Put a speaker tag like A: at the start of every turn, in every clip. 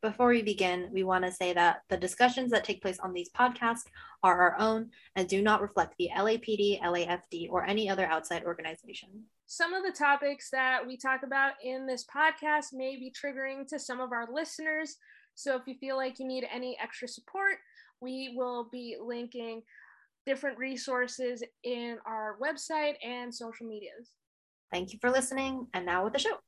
A: Before we begin, we want to say that the discussions that take place on these podcasts are our own and do not reflect the LAPD, LAFD, or any other outside organization.
B: Some of the topics that we talk about in this podcast may be triggering to some of our listeners. So if you feel like you need any extra support, we will be linking different resources in our website and social medias.
A: Thank you for listening, and now with the show.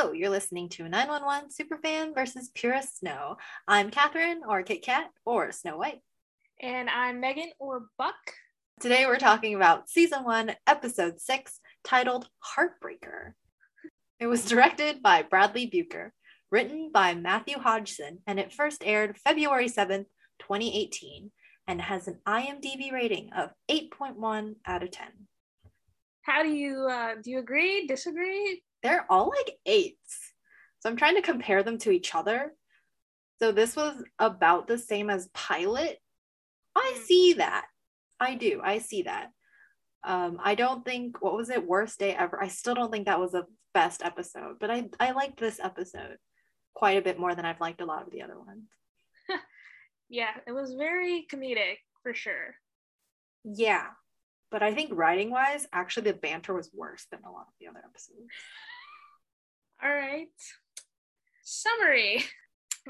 A: Hello, you're listening to 911 Superfan versus Purest Snow. I'm Catherine, or Kit Kat, or Snow White.
B: And I'm Megan, or Buck.
A: Today we're talking about season one, episode six, titled Heartbreaker. It was directed by Bradley Buecker, written by Matthew Hodgson, and it first aired February 7th, 2018, and has an IMDb rating of 8.1 out of 10.
B: How do you uh, do you agree, disagree?
A: They're all like eights. So I'm trying to compare them to each other. So this was about the same as Pilot. I
B: Hmm.
A: see that. I do. I see that. Um, I don't think what was it worst day ever. I still don't think that was the best episode, but I I liked this episode quite a bit more than I've liked a lot of the other ones.
B: Yeah, it was very comedic for sure.
A: Yeah, but I think writing wise, actually the banter was worse than a lot of the other episodes.
B: All right. Summary.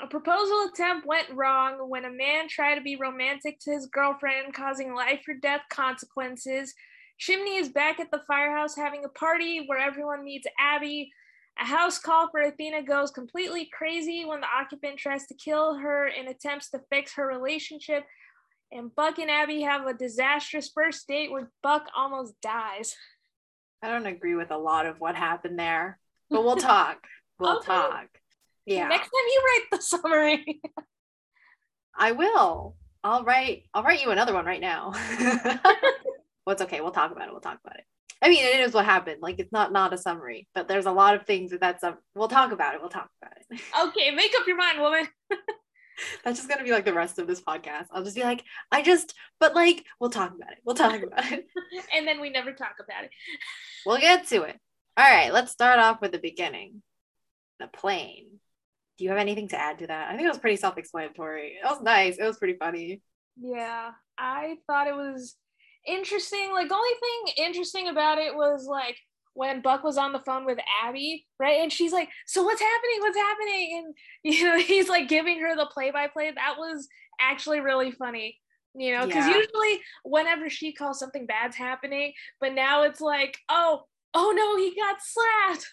B: A proposal attempt went wrong when a man tried to be romantic to his girlfriend, causing life or death consequences. Chimney is back at the firehouse having a party where everyone meets Abby. A house call for Athena goes completely crazy when the occupant tries to kill her in attempts to fix her relationship. And Buck and Abby have a disastrous first date where Buck almost dies.
A: I don't agree with a lot of what happened there, but we'll talk. We'll
B: Okay.
A: talk. Yeah,
B: Next time you write the summary.
A: I will. I'll write. I'll write you another one right now. well, it's okay. We'll talk about it. We'll talk about it. I mean, it is what happened. Like, it's not not a summary, but there's a lot of things that that's. A, we'll talk about it. We'll talk about it.
B: okay, make up your mind, woman.
A: That's just gonna be like the rest of this podcast. I'll just be like, I just, but like, we'll talk about it. We'll talk about it.
B: and then we never talk about it.
A: We'll get to it. All right. Let's start off with the beginning. The plane. Do you have anything to add to that? I think it was pretty self-explanatory. It was nice. It was pretty funny.
B: Yeah, I thought it was interesting. Like, the only thing interesting about it was like when Buck was on the phone with Abby, right? And she's like, So what's happening? What's happening? And, you know, he's like giving her the play by play. That was actually really funny. You know, because
A: Yeah.
B: usually whenever she calls something bad's happening, but now it's like, oh, oh no, he got slapped.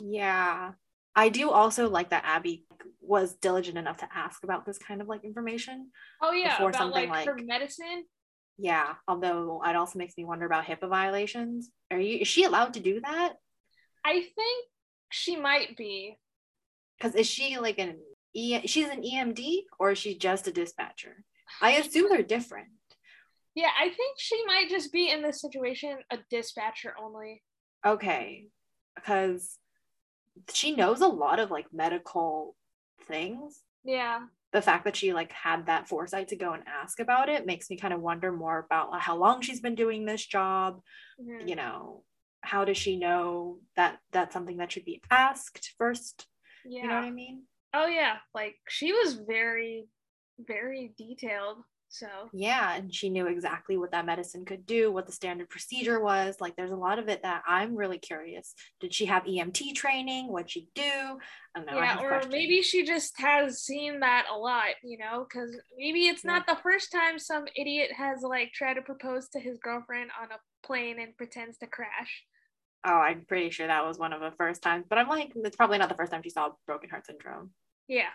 A: Yeah. I do also like that Abby was diligent enough to ask about this kind of like information.
B: Oh yeah, about
A: something
B: like, her medicine.
A: Yeah. Although it also makes me wonder about HIPAA violations. Are you is she allowed to do that?
B: I think she might be.
A: Because is she like an E she's an EMD or is she just a dispatcher? I assume they're different.
B: Yeah, I think she might just be in this situation a dispatcher only.
A: Okay. Because she knows a lot of like medical things.
B: Yeah.
A: The fact that she like had that foresight to go and ask about it makes me kind of wonder more about like, how long she's been doing this job you know how does she know that that's something that should be asked first
B: Yeah.
A: you know what i mean
B: Oh yeah. Like she was very, very detailed. So
A: yeah and she knew exactly what that medicine could do what the standard procedure was like there's a lot of it that i'm really curious did she have emt training what'd she do i don't know
B: yeah, or
A: questions.
B: maybe she just has seen that a lot, you know, because maybe it's not the first time some idiot has like tried to propose to his girlfriend on a plane and pretends to crash.
A: oh i'm pretty sure that was one of the first times but i'm like it's probably not the first time she saw broken heart syndrome
B: Yeah.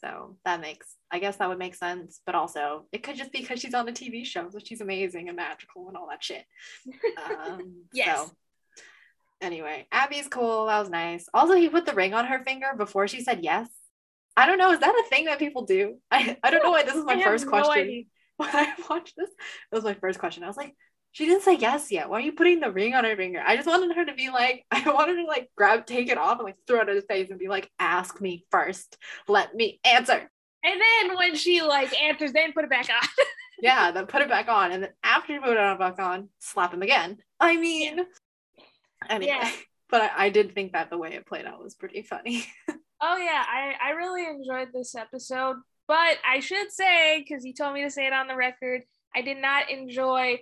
A: So that makes, I guess that would make sense. But also, it could just be because she's on a TV show, so she's amazing and magical and all that shit. Um,
B: Yes.
A: So, anyway, Abby's cool. That was nice. Also, he put the ring on her finger before she said yes. I don't know. Is that a thing that people do? I, I don't know why this is my
B: have
A: first
B: no
A: question.
B: idea.
A: When I watched this, it was my first question. I was like, she didn't say yes yet. Why are you putting the ring on her finger? I just wanted her to be like, I wanted her to like grab, take it off, and like throw it at his face and be like, ask me first. Let me answer.
B: And then when she like answers, then put it back on.
A: yeah, then put it back on. And then after you put it on back on, slap him again. I mean, anyway.
B: Yeah.
A: But I, I did think that the way it played out was pretty funny.
B: Oh yeah, I I really enjoyed this episode, but I should say because you told me to say it on the record, I did not enjoy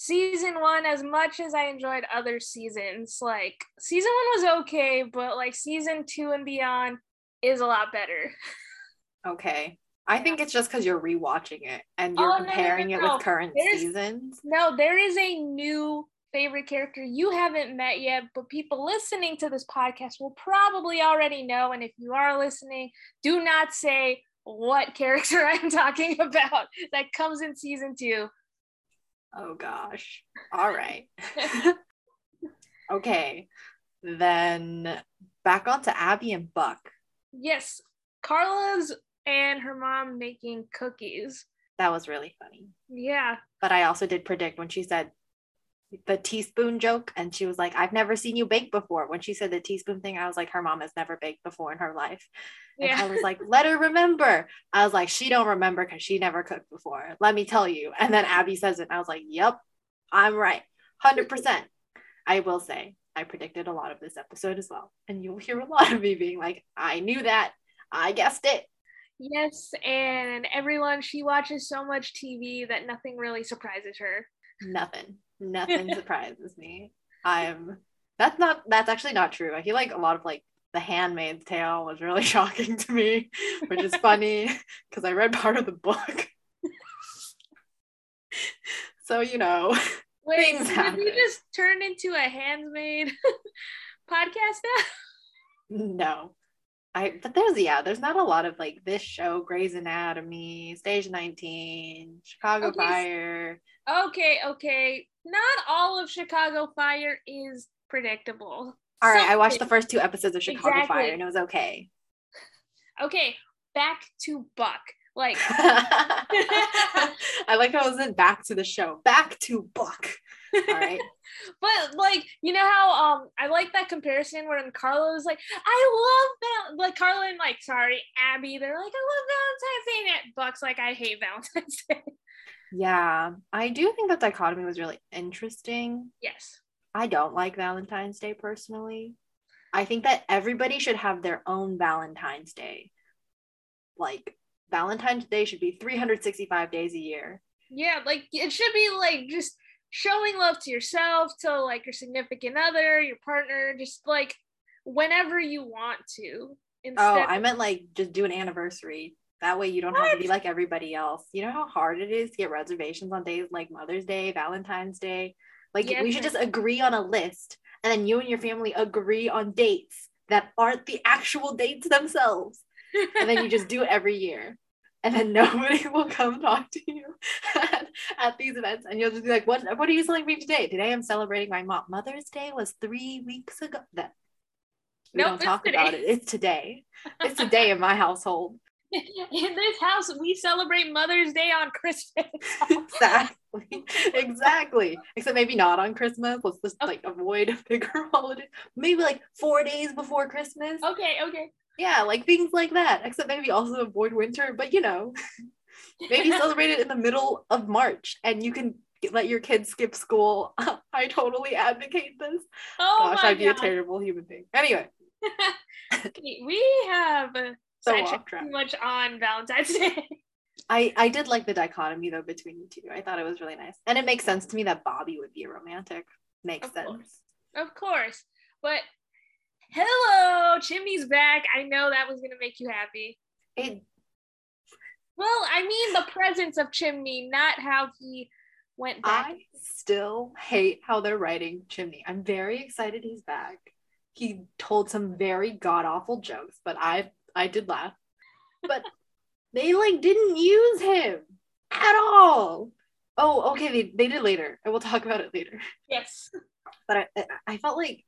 B: season one as much as I enjoyed other seasons. Like season one was okay, but like season two and beyond is a lot better.
A: okay. I think it's just because you're rewatching it and you're
B: Oh, no, no,
A: comparing
B: no,
A: it with current
B: There's-
A: seasons.
B: No, there is a new favorite character you haven't met yet, but people listening to this podcast will probably already know. And if you are listening, do not say what character I'm talking about that comes in season two.
A: Oh gosh. All right. okay. Then back on to Abby and Buck.
B: yes, Carla's and her mom making cookies.
A: That was really funny.
B: Yeah.
A: But I also did predict when she said the teaspoon joke and she was like, I've never seen you bake before. When she said the teaspoon thing, I was like, her mom has never baked before in her life. And
B: Yeah.
A: I was like, let her remember. I was like, she don't remember because she never cooked before. Let me tell you. And then Abby says it. And I was like, yep, I'm right. 100%. I will say, I predicted a lot of this episode as well. And you'll hear a lot of me being like, I knew that. I guessed it.
B: Yes, and everyone she watches so much TV that nothing really surprises her.
A: Nothing. Nothing surprises me. I'm that's not that's actually not true. I feel like a lot of like the handmaid's tale was really shocking to me, which is funny because I read part of the book. so you know,
B: Wait, did
A: happen.
B: we just turn into a handmaid podcast now?
A: no. I but there's yeah, there's not a lot of like this show, Grey's Anatomy, Station 19, Chicago
B: Okay,
A: Fire.
B: Okay, okay. Not all of Chicago Fire is predictable.
A: All right, I watched the first two episodes of Chicago
B: Exactly.
A: Fire and it was okay.
B: Okay, back to Buck. Like,
A: I like how it was in back to the show. Back to Buck. All right.
B: but like, you know how um I like that comparison where Carla was like, I love Val like Carla and like sorry, Abby, they're like, I love Valentine's Day. And Buck's like, I hate Valentine's Day.
A: Yeah. I do think that dichotomy was really interesting.
B: yes.
A: I don't like Valentine's Day personally. I think that everybody should have their own Valentine's Day. Like Valentine's Day should be 365 days a year.
B: Yeah, like it should be like just showing love to yourself, to like your significant other, your partner, just like whenever you want to. Oh, instead
A: Oh, I meant like just do an anniversary. That way you don't have to be like everybody else. You know how hard it is to get reservations on days like Mother's Day, Valentine's Day? Like
B: Yes,
A: we should just agree on a list and then you and your family agree on dates that aren't the actual dates themselves. And then you just do it every year. And then nobody will come talk to you at, at these events. And you'll just be like, what, what are you celebrating today? Today I'm celebrating my mom. Mother's Day was three weeks ago. That we
B: Nope,
A: don't talk about it. It's today. It's today in my household.
B: In this house we celebrate Mother's Day on Christmas.
A: exactly. Exactly. Except maybe not on Christmas. Let's just like avoid a bigger holiday Maybe like four days before Christmas.
B: okay, okay.
A: Yeah, like things like that. Except maybe also avoid winter, but you know, maybe celebrate it in the middle of March and you can let your kids skip school. I totally advocate this.
B: Oh
A: Gosh, I'd be a terrible human being. Anyway,
B: Okay, we have uh,
A: so off
B: too much on Valentine's Day.
A: I, I did like the dichotomy though between the two. I thought it was really nice. And it makes sense to me that Bobby would be a romantic. Makes
B: Of
A: sense.
B: course. Of course. But hello, Chimney's back. I know that was gonna make you happy.
A: It
B: Well, I mean the presence of Chimney, not how he went back.
A: I still hate how they're writing Chimney. I'm very excited he's back. He told some very god awful jokes, but I I did laugh. But they like didn't use him at all. Oh, okay, they, they did later. I will talk about it later.
B: Yes.
A: But I I- felt like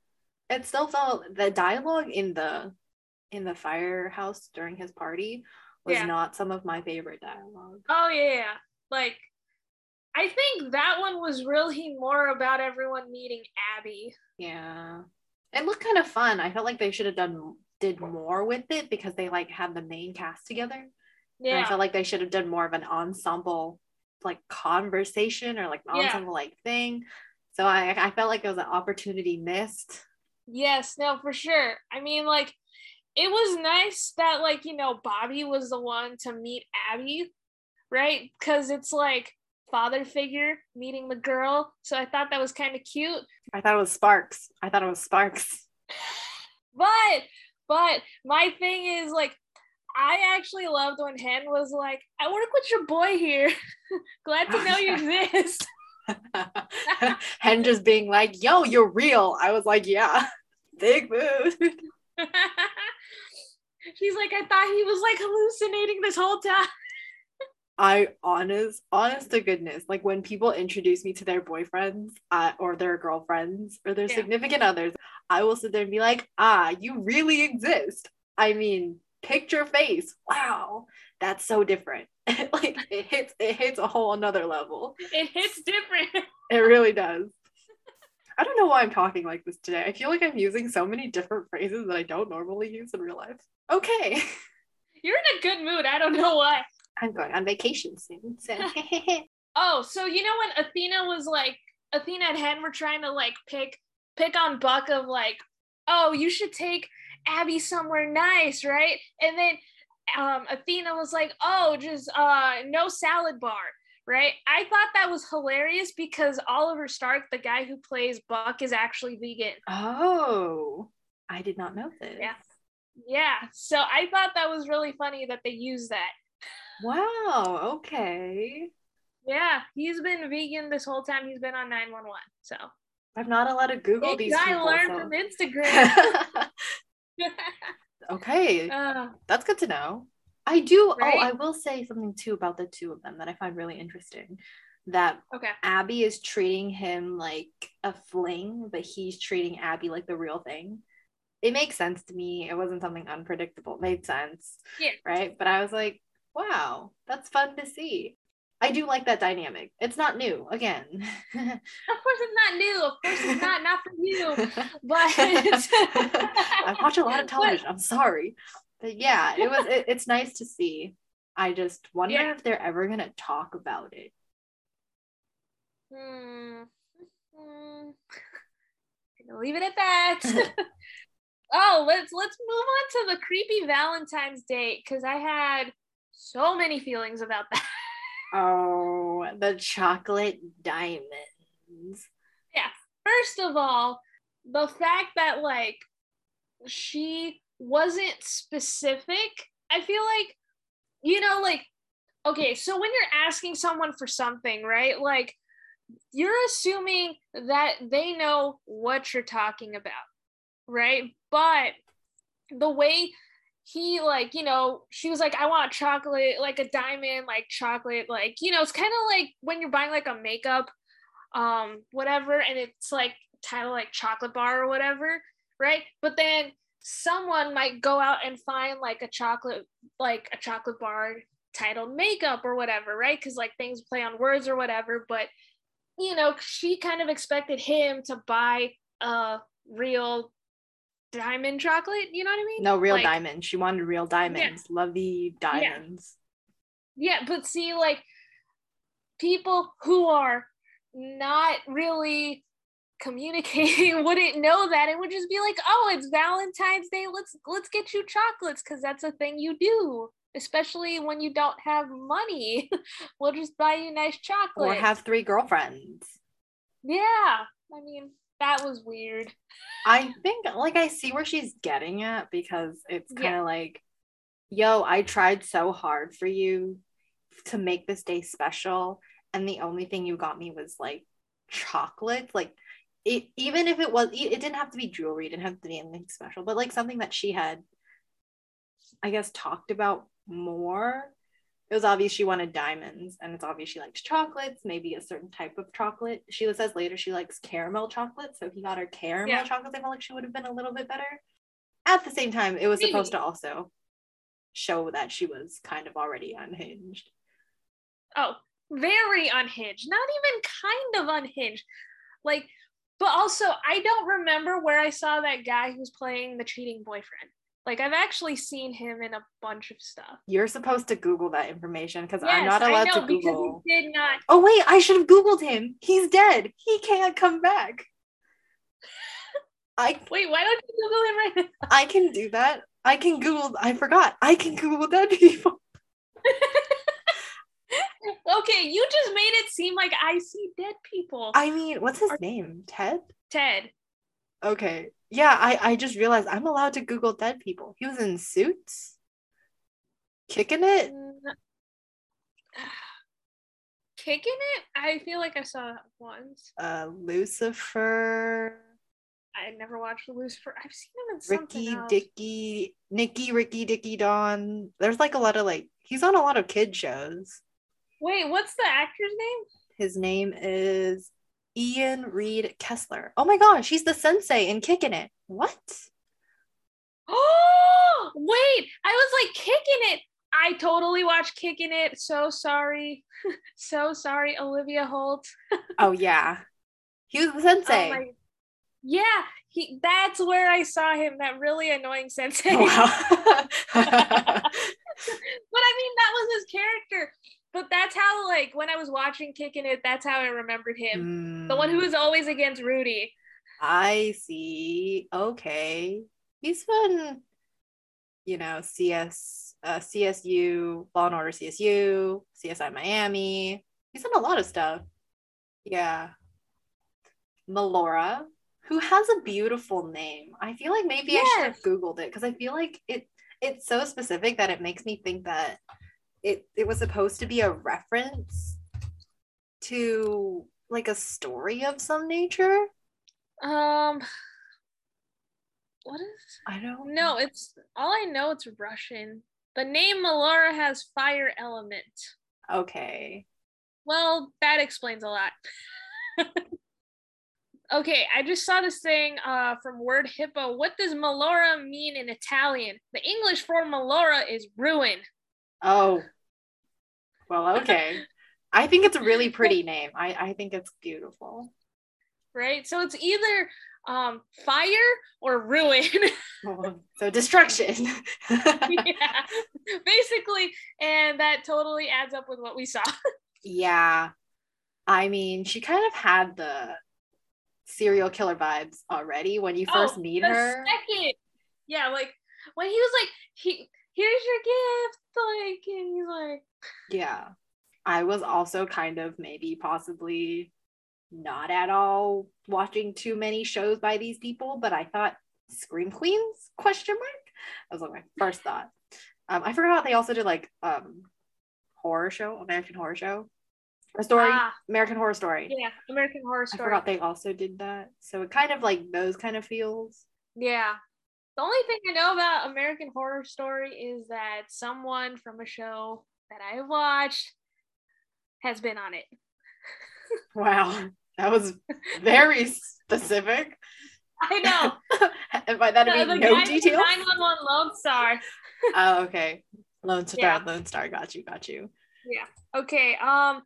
A: it still felt the dialogue in the in the firehouse during his party was
B: Yeah.
A: not some of my favorite dialogue.
B: Oh yeah, yeah. Like I think that one was really more about everyone meeting Abby.
A: Yeah. It looked kind of fun. I felt like they should have done did more with it because they like had the main cast together And I felt like they should have done more of an ensemble like conversation or like an
B: Yeah.
A: ensemble like thing. So I I felt like it was an opportunity missed.
B: Yes, no, for sure. I mean, like, it was nice that, like, you know, Bobby was the one to meet Abby, right? Because it's like father figure meeting the girl. So I thought that was kind of cute.
A: I thought it was Sparks. I thought it was Sparks.
B: But, but my thing is, like, I actually loved when Hen was like, I work with your boy here. Glad to know you exist.
A: Hen just being like, yo, you're real. I was like, yeah, big mood.
B: She's like, I thought he was like hallucinating this whole time.
A: I honest, honest to goodness, like when people introduce me to their boyfriends uh, or their girlfriends or their
B: Yeah.
A: significant others, I will sit there and be like, ah, you really exist. I mean, picture face. Wow, that's so different. like it hits, it hits a whole another level.
B: It hits different.
A: It really does. I don't know why I'm talking like this today. I feel like I'm using so many different phrases that I don't normally use in real life. Okay.
B: You're in a good mood. I don't know why.
A: I'm going on vacation soon. So
B: Oh, so you know when Athena was like Athena and Hen were trying to like pick pick on Buck of like, oh, you should take Abby somewhere nice, right? And then um Athena was like, oh, just uh no salad bar, right? I thought that was hilarious because Oliver Stark, the guy who plays Buck, is actually vegan.
A: oh, I did not know this.
B: Yeah. Yeah. So I thought that was really funny that they used that.
A: Wow. Okay.
B: Yeah, he's been vegan this whole time he's been on 911. So
A: I'm not allowed to Google these
B: I
A: people.
B: learned
A: so-
B: from Instagram.
A: okay,
B: uh,
A: that's good to know. I do.
B: Right?
A: Oh, I will say something too about the two of them that I find really interesting. That
B: okay.
A: Abby is treating him like a fling, but he's treating Abby like the real thing. It makes sense to me. It wasn't something unpredictable. It made sense.
B: Yeah.
A: Right. But I was like, wow, that's fun to see. I do like that dynamic. It's not new. Again.
B: Of course, it's not new. Of course, it's not. Not for you. But
A: I watch a lot of television. I'm sorry. But yeah, it was it, it's nice to see. I just wonder
B: Yeah.
A: if they're ever gonna talk about it.
B: Hmm. Hmm. Gonna leave it at that. oh, let's let's move on to the creepy Valentine's date because I had so many feelings about that.
A: Oh, the chocolate diamonds. Yeah.
B: First of all, the fact that like she wasn't specific, I feel like, you know, like, okay, so when you're asking someone for something, right? Like, you're assuming that they know what you're talking about, right? But the way he like you know she was like i want chocolate like a diamond like chocolate like you know it's kind of like when you're buying like a makeup um whatever and it's like titled like chocolate bar or whatever right? But then someone might go out and find like a chocolate like a chocolate bar titled makeup or whatever right? Because like things play on words or whatever but you know she kind of expected him to buy a real diamond chocolate you know what i mean
A: No real
B: Like-
A: diamonds. She wanted real diamonds. Love the diamonds.
B: Yeah, but see, like people who are not really communicating wouldn't know that and would just be like, "Oh, it's Valentine's Day. Let's let's get you chocolates because that's a thing you do." Especially when you don't have money, we'll just buy you nice chocolate.
A: Or have three girlfriends.
B: yeah, I mean that was weird.
A: I think like I see where she's getting at because it's kind of like, yo, I tried so hard for you to make this day special, and the only thing you got me was like chocolate. Like it, even if it was, it didn't have to be jewelry, it didn't have to be anything special, but like something that she had, I guess, talked about more. It was obvious she wanted diamonds, and it's obvious she likes chocolates, maybe a certain type of chocolate. Sheila says later she likes caramel chocolate, so if he got her caramel
B: Yeah.
A: chocolates, I felt like she would have been a little bit better. At the same time, it was supposed to also show that she was kind of already unhinged.
B: Oh, very unhinged. Not even kind of unhinged. Like, but also I don't remember where I saw that guy who's playing the cheating boyfriend. Like I've actually seen him in a bunch of stuff.
A: You're supposed to Google that information because
B: Yes,
A: I'm not
B: I
A: allowed
B: know
A: to
B: because
A: Google.
B: he did not.
A: Oh wait, I should have Googled him. He's dead. He can't come back. I
B: Wait, why don't you Google him right now?
A: I can do that. I can Google. I forgot. I can Google dead people.
B: Okay, you just made it seem like I see dead people.
A: I mean, what's his
B: Are-
A: name? Ted.
B: Ted.
A: Okay. Yeah, I I just realized I'm allowed to Google dead people. He was in Suits, kicking it.
B: Kicking it? I feel like I saw that once.
A: Uh, Lucifer,
B: I never watched Lucifer. I've seen him in something
A: Ricky,
B: else.
A: Dicky, Nikki, Ricky, Dicky, Don. There's like a lot of like he's on a lot of kid shows.
B: Wait, what's the actor's name?
A: His name is Ian Reed Kessler. Oh my gosh, he's the sensei in Kicking It. What?
B: Oh, wait, I was like kicking it. I totally watched Kicking It. So sorry. so sorry, Olivia Holt.
A: Oh yeah, he was the
B: Oh
A: sensei.
B: my- yeah, he that's where I saw him, that really annoying sensei.
A: wow.
B: but I mean, that was his character. But that's how, like, when I was watching Kicking It, that's how I remembered him. The one who
A: Hmm,
B: was always against Rudy.
A: I see. Okay. He's been, you know, CS, uh, CSU, Law and Order CSU, CSI Miami. He's done a lot of stuff. Yeah. Melora, who has a beautiful name. I feel like maybe I should have Googled it because I feel like it it's so specific that it makes me think that it it was supposed to be a reference to like a story of some nature.
B: Um, what is?
A: I don't
B: No, it's all I know. It's Russian. The name Melora has fire element.
A: Okay.
B: Well, that explains a lot. okay, I just saw this thing uh, from Word Hippo. What does Melora mean in Italian? The English for Melora is ruin.
A: Oh. Well, okay. I think it's a really pretty name. I, I think it's beautiful.
B: right? So it's either um, fire or ruin.
A: so destruction.
B: yeah, basically, and that totally adds up with what we saw.
A: yeah. I mean, she kind of had the serial killer vibes already when you first
B: Oh,
A: meet her.
B: Second, yeah, like when he was like, "He, here's your gift," like, and he's like,
A: Yeah. I was also kind of maybe possibly not at all watching too many shows by these people, but I thought Scream Queens question mark. That was like my first thought. Um, I forgot they also did like um horror show, American Horror Show. a story,
B: Ah.
A: American Horror Story.
B: "Yeah, American Horror story.
A: I forgot they also did that. So it kind of like those kind of feels.
B: Yeah. The only thing I know about American Horror Story is that someone from a show that I watched has been on it.
A: Wow. That was very specific.
B: I know.
A: and by that I mean no details.
B: 911 Lone Star.
A: Oh, okay. Lone Star,
B: Yeah.
A: Lone Star, got you, got you. Yeah.
B: Okay, um,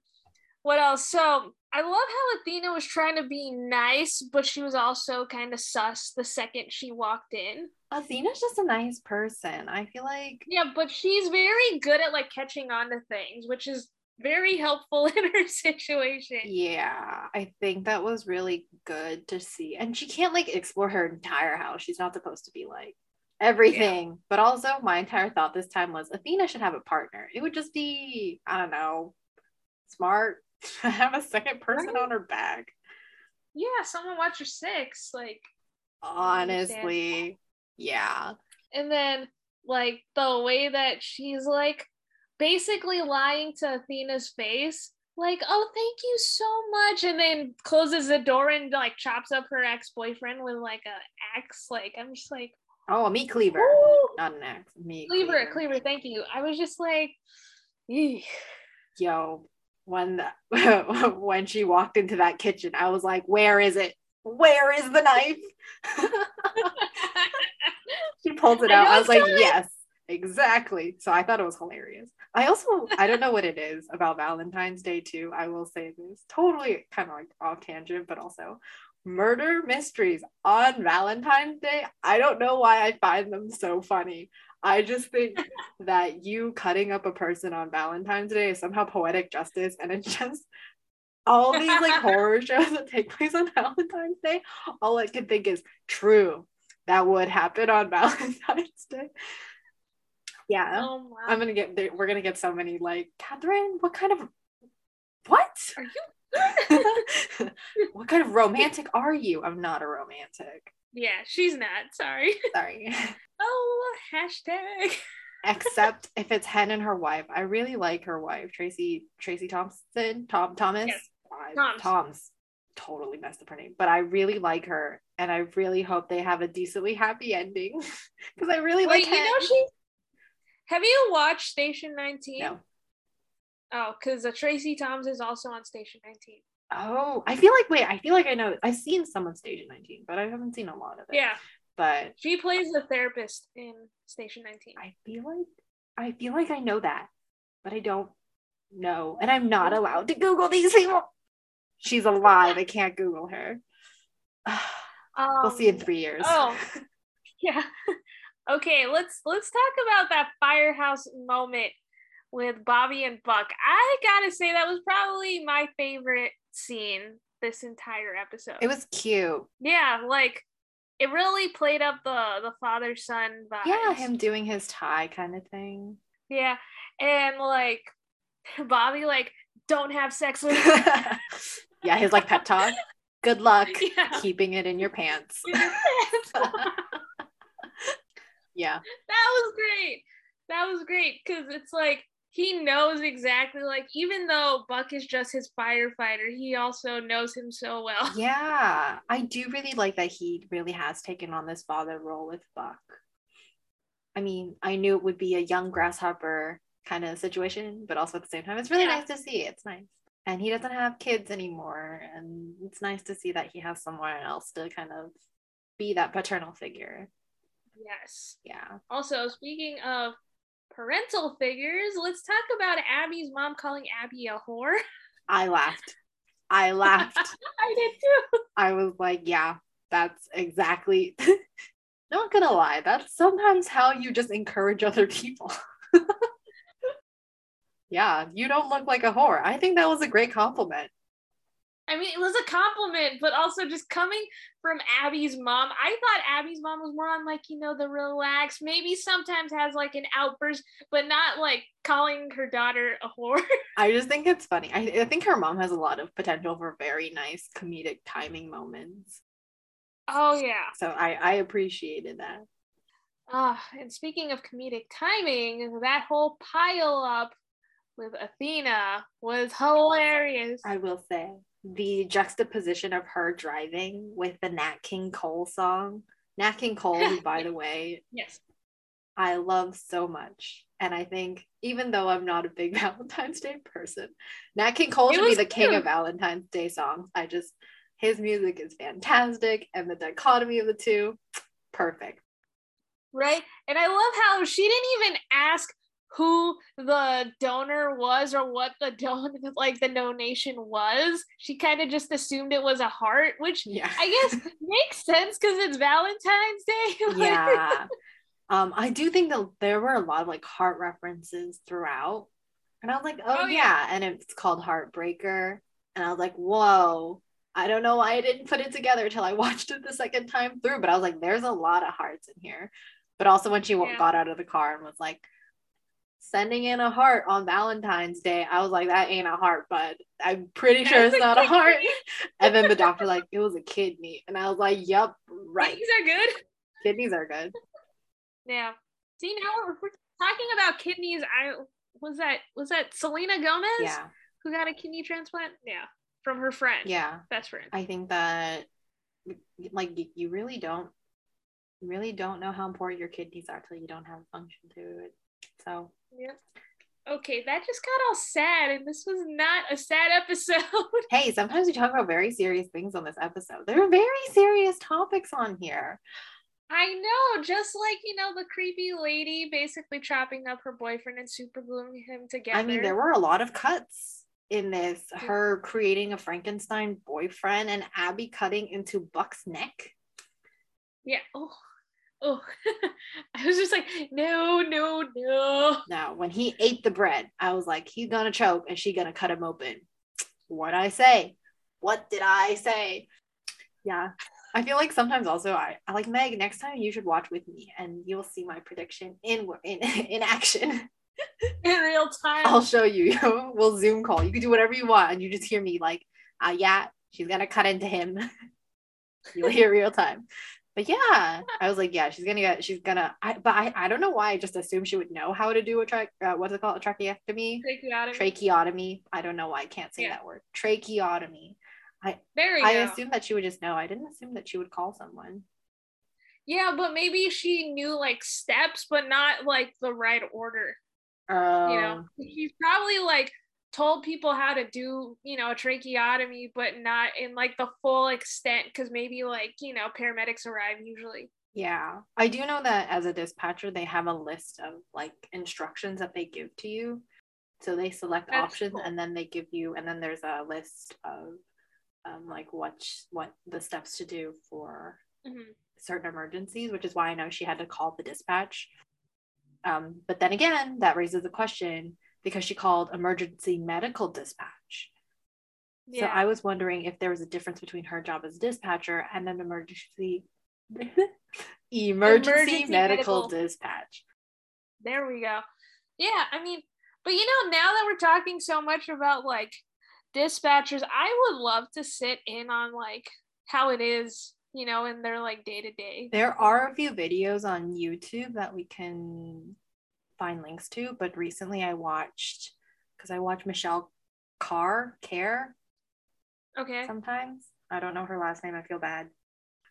B: what else? So I love how Athena was trying to be nice, but she was also kind of sus the second she walked in.
A: Athena's just a nice person. I feel like
B: Yeah, but she's very good at like catching on to things, which is very helpful in her situation.
A: yeah, I think that was really good to see. And she can't like explore her entire house. She's not supposed to be like everything. But also my entire thought this time was Athena should have a partner. It would just be, I don't know, smart. have a second person
B: Right.
A: on her back.
B: Yeah, someone watch her six, like.
A: Honestly. Yeah.
B: and then like the way that she's like basically lying to Athena's face, like, oh, thank you so much, and then closes the door and like chops up her ex boyfriend with like an axe. Like, I'm just like,
A: Oh, a meat cleaver.
B: Woo!
A: Not an axe. Meat
B: cleaver, cleaver, thank you. I was just like, "Eeh."
A: yo when the, when she walked into that kitchen i was like where is it where is the knife? She pulls it out.
B: know
A: i was like
B: coming.
A: yes exactly. So i thought it was hilarious. I also i don't know what it is about valentine's day too. I will say this. Totally kind of like off tangent but also murder mysteries on Valentine's Day, I don't know why I find them so funny. I just think that you cutting up a person on Valentine's Day is somehow poetic justice, and it just all these like horror shows that take place on Valentine's Day. All I can think is true. That would happen on Valentine's Day. Yeah,
B: Oh my.
A: I'm gonna get. We're gonna get so many like Catherine. What kind of what?
B: Are you?
A: what kind of romantic are you? I'm not a romantic.
B: Yeah, she's not. Sorry.
A: Sorry.
B: Oh, hashtag.
A: Except if it's Hen and her wife. I really like her wife, Tracy Tracy Thompson. Tom Thomas.
B: Yes.
A: Thoms.
B: Tom's
A: totally messed up her name. But I really like her and I really hope they have a decently happy ending. Because I really
B: Wait,
A: like
B: you know she. Have you watched Station 19?
A: No.
B: Oh, because uh, Tracie Thoms is also on Station 19.
A: Oh, I feel like wait, I feel like I know I've seen some of Station 19, but I haven't seen a lot of it.
B: Yeah,
A: But
B: she plays the therapist in Station 19.
A: I feel like I feel like I know that, but I don't know. And I'm not allowed to Google these people. She's alive. I can't Google her.
B: Um,
A: we'll see in three years.
B: Oh, yeah. okay, let's let's talk about that firehouse moment with Bobby and Buck. I gotta say that was probably my favorite scene this entire episode.
A: It was cute.
B: yeah, like it really played up the the father son vibes.
A: Yeah, him doing his tie kind of thing.
B: Yeah, and like Bobby, like don't have sex with.
A: yeah, his like pep talk. Good luck
B: Yeah.
A: keeping it in your pants.
B: that
A: yeah.
B: That was great. That was great because it's like he knows exactly like even though Buck is just his firefighter, he also knows him so well.
A: Yeah. I do really like that he really has taken on this father role with Buck. I mean, I knew it would be a young grasshopper kind of situation, but also at the same time, it's really
B: Yeah.
A: nice to see. It's nice. And he doesn't have kids anymore. And it's nice to see that he has someone else to kind of be that paternal figure.
B: Yes.
A: Yeah.
B: Also, speaking of parental figures, let's talk about Abby's mom calling Abby a whore.
A: I laughed. I laughed.
B: I did too.
A: I was like, yeah, that's exactly. Not gonna lie, that's sometimes how you just encourage other people. Yeah, you don't look like a whore. I think that was a great compliment.
B: I mean, it was a compliment, but also just coming from Abby's mom. I thought Abby's mom was more on like, you know, the relaxed, maybe sometimes has like an outburst, but not like calling her daughter a whore.
A: I just think it's funny. I, I think her mom has a lot of potential for very nice comedic timing moments.
B: oh, yeah.
A: So I, I appreciated that.
B: Ah, and speaking of comedic timing, that whole pile up with Athena was hilarious.
A: I will say the juxtaposition of her driving with the Nat King Cole song. Nat King Cole, by the way,
B: yes.
A: I love so much. And I think even though I'm not a big Valentine's Day person, Nat King Cole
B: It
A: should be the king of Valentine's Day songs. I just his music is fantastic and the dichotomy of the two, perfect.
B: Right? And I love how she didn't even ask who the donor was or what the don like the donation was. She kind of just assumed it was a heart, which
A: Yeah.
B: I guess makes sense because it's Valentine's Day. Like,
A: yeah. Um, I do think that there were a lot of like heart references throughout. And I was like, oh,
B: Oh,
A: yeah.
B: yeah.
A: And it's called Heartbreaker. And I was like, whoa. I don't know why I didn't put it together till I watched it the second time through, but I was like, there's a lot of hearts in here. But also when she
B: Yeah.
A: got out of the car and was like, sending in a heart on Valentine's Day, I was like, that ain't a heart, bud. I'm pretty sure
B: That's
A: it's
B: a
A: not a heart. And then the doctor like, it was a kidney. And I was like, yep, right.
B: These are good.
A: Kidneys are good.
B: Yeah. See now if we're talking about kidneys. I was that was that Selena Gomez
A: Yeah.
B: who got a kidney transplant? Yeah, from her friend.
A: Yeah.
B: best friend.
A: I think that like you, you really don't you really don't know how important your kidneys are till you don't have a function to it. So
B: Yep. Okay, that just got all sad, and this was not a sad episode.
A: hey, sometimes we talk about very serious things on this episode. There are very serious topics on here.
B: I know, just like you know, the creepy lady basically chopping up her boyfriend and super gluing him together.
A: I mean, there were a lot of cuts. in this her creating a Frankenstein boyfriend and Abby cutting into Buck's neck.
B: Yeah. Oh. Oh. I was just like, no, no, no.
A: Now, when he ate the bread, I was like, he's gonna choke and she gonna cut him open. What I say? What did I say? Yeah. I feel like sometimes also I, I like Meg. Next time you should watch with me, and you'll see my prediction in in in action.
B: In real time.
A: I'll show you. we'll Zoom call. You can do whatever you want, and you just hear me like, uh, yeah, she's gonna cut into him. You'll hear real time. But yeah, I was like, yeah, she's gonna get, she's gonna. I, but I, I don't know why. I just assumed she would know how to do a track. Uh, what's it called? A tracheotomy.
B: Tracheotomy.
A: Tracheotomy. I don't know why I can't say
B: Yeah.
A: that word. Tracheotomy. I,
B: there
A: I
B: go.
A: assumed that she would just know. I didn't assume that she would call someone.
B: yeah, but maybe she knew like steps, but not like the right order.
A: Oh,
B: You know, she's probably like told people how to do, you know, a tracheotomy, but not in like the full extent because maybe like, you know, paramedics arrive usually.
A: Yeah, I do know that as a dispatcher, they have a list of like instructions that they give to you. So they select
B: That's
A: options
B: cool.
A: and then they give you, and then there's a list of um, like what sh- what the steps to do for
B: Mhm.
A: certain emergencies, which is why I know she had to call the dispatch. Um, but then again, that raises a question because she called emergency medical dispatch. So I was wondering if there was a difference between her job as a dispatcher and an emergency emergency,
B: Emergency
A: medical,
B: medical.
A: dispatch.
B: There we go. Yeah, I mean, but you know, now that we're talking so much about like dispatchers, I would love to sit in on like how it is, you know, in their like day to day.
A: There are a few videos on YouTube that we can find links to, but recently I watched because I watch Michelle Carr Khare
B: Okay.
A: sometimes. I don't know her last name. I feel bad.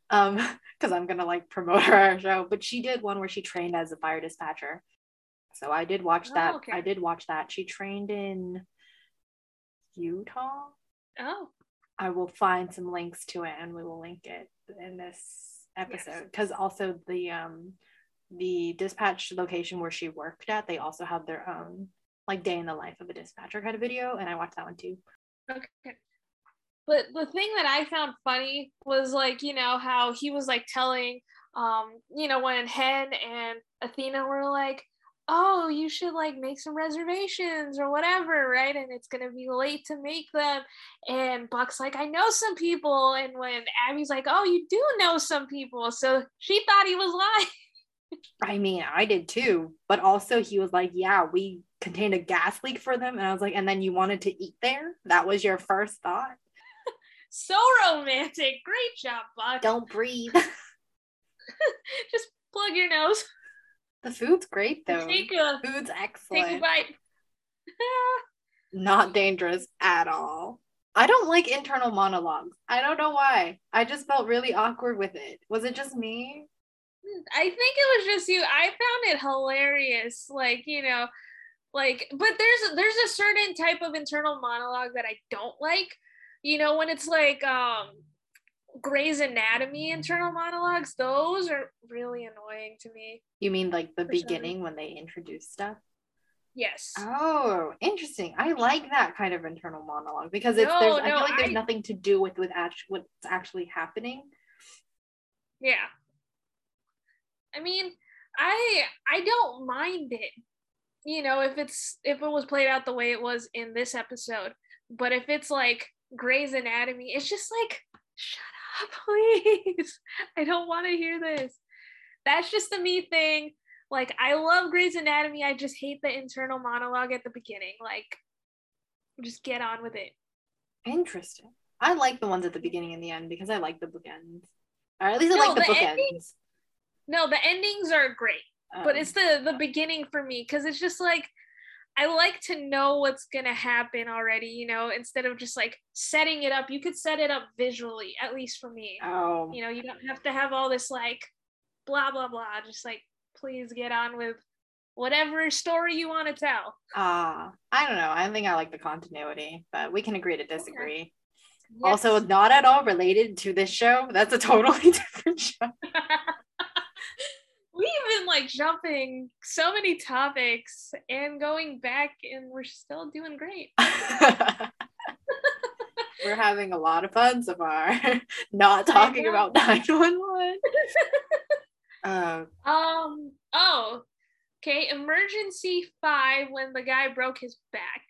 A: Um, because I'm gonna like promote her show, but she did one where she trained as a fire dispatcher. So I did watch
B: Oh,
A: that.
B: okay.
A: I did watch that. She trained in Utah.
B: Oh,
A: I will find some links to it and we will link it in this episode because also the um the dispatch location where she worked at they also have their own like day in the life of a dispatcher kind of video and I watched that one too.
B: okay. But the thing that I found funny was like, you know, how he was like telling, um, you know, when Hen and Athena were like, oh, you should like make some reservations or whatever, right? And it's gonna be late to make them. And Buck's like, I know some people. And when Abby's like, oh, you do know some people. So she thought he was lying.
A: I mean, I did too, but also he was like, "Yeah, we contained a gas leak for them," and I was like, "And then you wanted to eat there? That was your first thought?
B: So romantic. Great job, Buck.
A: Don't breathe."
B: Just plug your nose.
A: the food's great though.
B: Take a
A: Food's excellent.
B: take a bite.
A: Not dangerous at all. I don't like internal monologues. I don't know why. I just felt really awkward with it. Was it just me?
B: I think it was just you. I found it hilarious. Like, you know, like but there's there's a certain type of internal monologue that I don't like. You know, when it's like um Grey's Anatomy internal monologues, those are really annoying to me.
A: You mean like the
B: some
A: beginning when they introduce stuff?
B: Yes.
A: Oh, interesting. I like that kind of internal monologue because it's
B: No,
A: there's I feel like there's
B: I-
A: nothing to do with with act- what's actually happening.
B: Yeah. I mean, I I don't mind it. You know, if it's if it was played out the way it was in this episode. But if it's like Grey's Anatomy, it's just like shut up, please. I don't want to hear this. That's just a me thing. Like I love Grey's Anatomy. I just hate the internal monologue at the beginning. Like just get on with it.
A: Interesting. I like the ones at the beginning and the end because I like the bookends. Or at least I
B: No,
A: like the,
B: the
A: bookends.
B: endings- No, the endings are great. but
A: Um,
B: it's the the beginning for me because it's just like I like to know what's gonna happen already, you know, instead of just like setting it up. You could set it up visually, at least for me.
A: oh
B: You know, you don't have to have all this like blah blah blah. Just like please get on with whatever story you want to tell.
A: ah I don't know. I think I like the continuity, but we can agree to disagree.
B: Yes.
A: Also, not at all related to this show. That's a totally different show.
B: we we've been like jumping so many topics and going back, and we're still doing great.
A: We're having a lot of fun so far. Not talking about 911. uh,
B: um, oh, okay. Emergency five when the guy broke his back.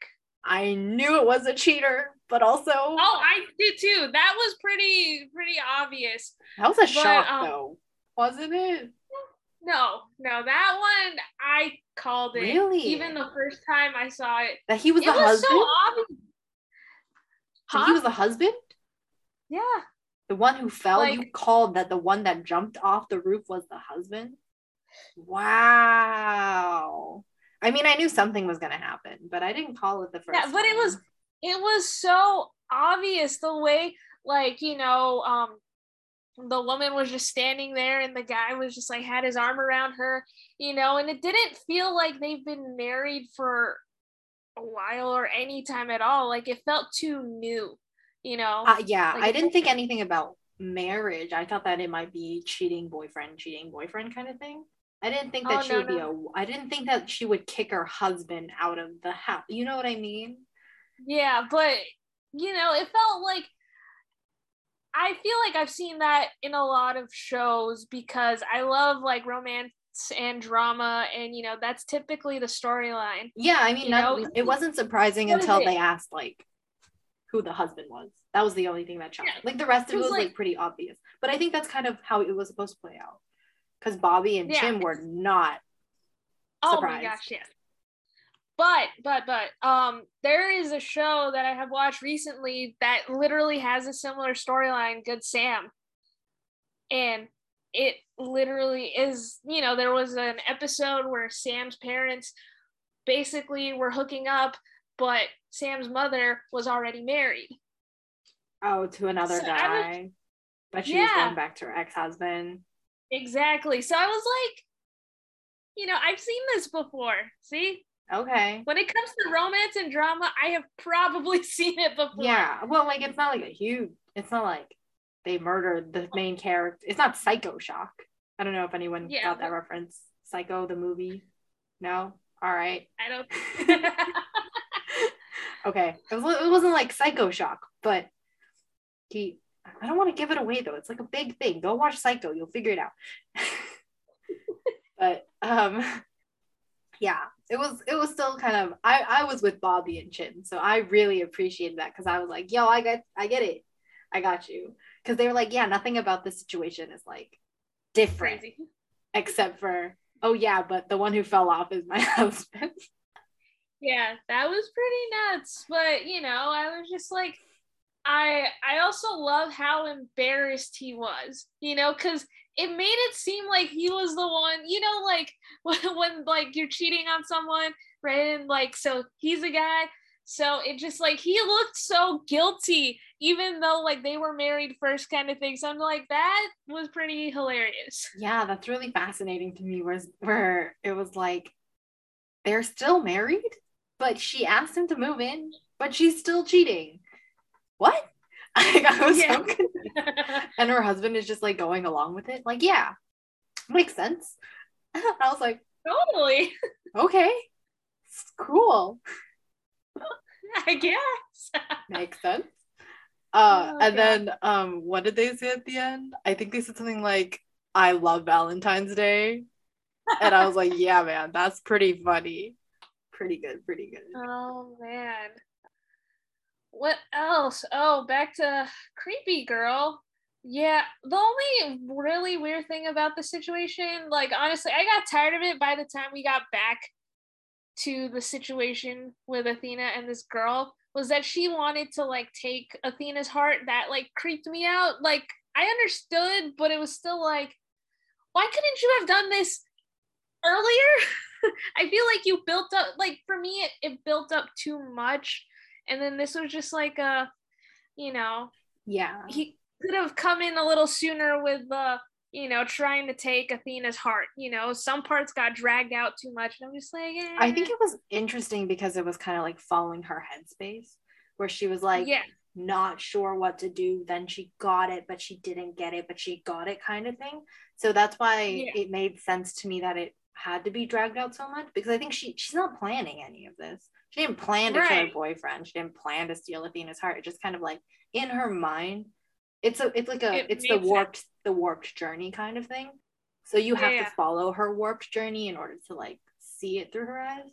A: I knew it was a cheater, but also.
B: Oh, I did too. That was pretty, pretty obvious.
A: That was a but, shock, um, though, wasn't it?
B: No, no, that one I called it.
A: Really?
B: Even the first time I saw it.
A: That he was
B: it
A: the
B: was
A: husband.
B: So obvious.
A: Huh? He was the husband?
B: Yeah.
A: The one who fell,
B: Like-
A: you called that the one that jumped off the roof was the husband? Wow. I mean, I knew something was going to happen, but I didn't call it the first
B: Yeah, but it was it was so obvious the way like, you know, um the woman was just standing there and the guy was just like had his arm around her, you know, and it didn't feel like they've been married for a while or any time at all. Like it felt too new, you know.
A: Uh, yeah,
B: Like,
A: I didn't think anything about marriage. I thought that it might be cheating boyfriend, cheating boyfriend kind of thing. I didn't think that
B: Oh,
A: she
B: no,
A: would be a. I didn't think that she would kick her husband out of the house. You know what I mean?
B: Yeah, but you know, it felt like I feel like I've seen that in a lot of shows because I love like romance and drama and you know, that's typically the storyline.
A: Yeah, I mean, not, it wasn't surprising
B: what
A: until they asked like who the husband was. That was the only thing that shocked.
B: Yeah.
A: Like the rest of
B: it
A: it
B: was,
A: was like,
B: like-
A: pretty obvious. But I think that's kind of how it was supposed to play out. Because Bobby and
B: Yeah.
A: Chim were not.
B: Oh
A: Surprised.
B: my gosh, yes. But but but um there is a show that I have watched recently that literally has a similar storyline, Good Sam. And it literally is, you know, there was an episode where Sam's parents basically were hooking up, but Sam's mother was already married.
A: Oh, to another
B: So I was-
A: guy. But she was
B: Yeah.
A: going back to her ex husband.
B: Exactly. So I was like, you know, I've seen this before. See?
A: Okay.
B: When it comes to romance and drama, I have probably seen it before.
A: Yeah. Well, like it's not like a huge. It's not like they murdered the main character. It's not Psycho Shock. I don't know if anyone
B: Yeah,
A: got that
B: but-
A: reference. Psycho the movie. No. All right.
B: I don't.
A: Okay. It, was, it wasn't like Psycho Shock, but he. I don't want to give it away though. It's like a big thing. Go watch Psycho. You'll figure it out. but um, yeah, it was it was still kind of. I I was with Bobby and Chim, so I really appreciated that because I was like, yo, I get I get it, I got you. Because they were like, yeah, nothing about this situation is like different
B: Crazy.
A: except for oh yeah, but the one who fell off is my husband.
B: Yeah, that was pretty nuts. But you know, I was just like, I I also love how embarrassed he was. You know, because it made it seem like he was the one. You know, like when, when like you're cheating on someone, right? And like so he's a guy. So it just like he looked so guilty, even though like they were married first, kind of thing. So I'm like, that was pretty hilarious.
A: Yeah, that's really fascinating to me. Was where it was like they're still married, but she asked him to move in, but she's still cheating. What? Like, I was
B: Yeah.
A: so confused. and her husband is just like going along with it. Like, yeah, makes sense. I was like,
B: totally,
A: okay, it's cool,
B: I guess.
A: makes sense. Uh,
B: Oh,
A: and
B: God.
A: then um, what did they say at the end? I think they said something like, "I love Valentine's Day," and I was like, "Yeah, man, that's pretty funny, pretty good, pretty good."
B: Oh man. What else? Oh, back to creepy girl. Yeah, the only really weird thing about the situation, like honestly, I got tired of it by the time we got back to the situation with Athena and this girl was that she wanted to like take Athena's heart that like creeped me out. Like I understood, but it was still like why couldn't you have done this earlier? I feel like you built up like for me it, it built up too much and then this was just like a you know
A: Yeah,
B: he could have come in a little sooner with the you know trying to take Athena's heart you know some parts got dragged out too much and I'm just like
A: I think
B: eh.
A: it was interesting because it was kind of like following her headspace, where she was like,
B: yeah
A: not sure what to do. Then she got it, but she didn't get it, but she got it kind of thing. So that's why
B: Yeah.
A: it made sense to me that it had to be dragged out so much because I think she she's not planning any of this. She didn't plan to kill her
B: Right.
A: boyfriend. She didn't plan to steal Athena's heart. It just kind of like in her mind, it's a it's like a
B: It
A: it's the warped the warped journey kind of thing. So you have
B: Yeah.
A: to follow her warped journey in order to like see it through her eyes.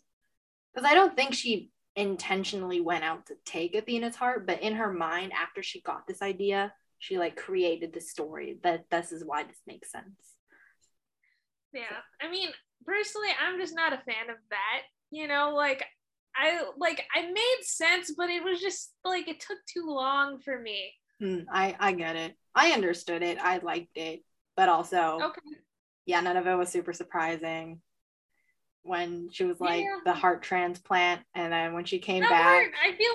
A: Because I don't think she intentionally went out to take Athena's heart, but in her mind, after she got this idea, she like created the story that this is why this makes sense.
B: Yeah. I mean, personally, I'm just not a fan of that. You know, like I like I made sense, but it was just like it took too long for me.
A: Hmm, I I get it. I understood it. I liked it, but also
B: Okay.
A: yeah, none of it was super surprising. When she was like
B: Yeah.
A: the heart transplant, and then when she came
B: That
A: back,
B: I feel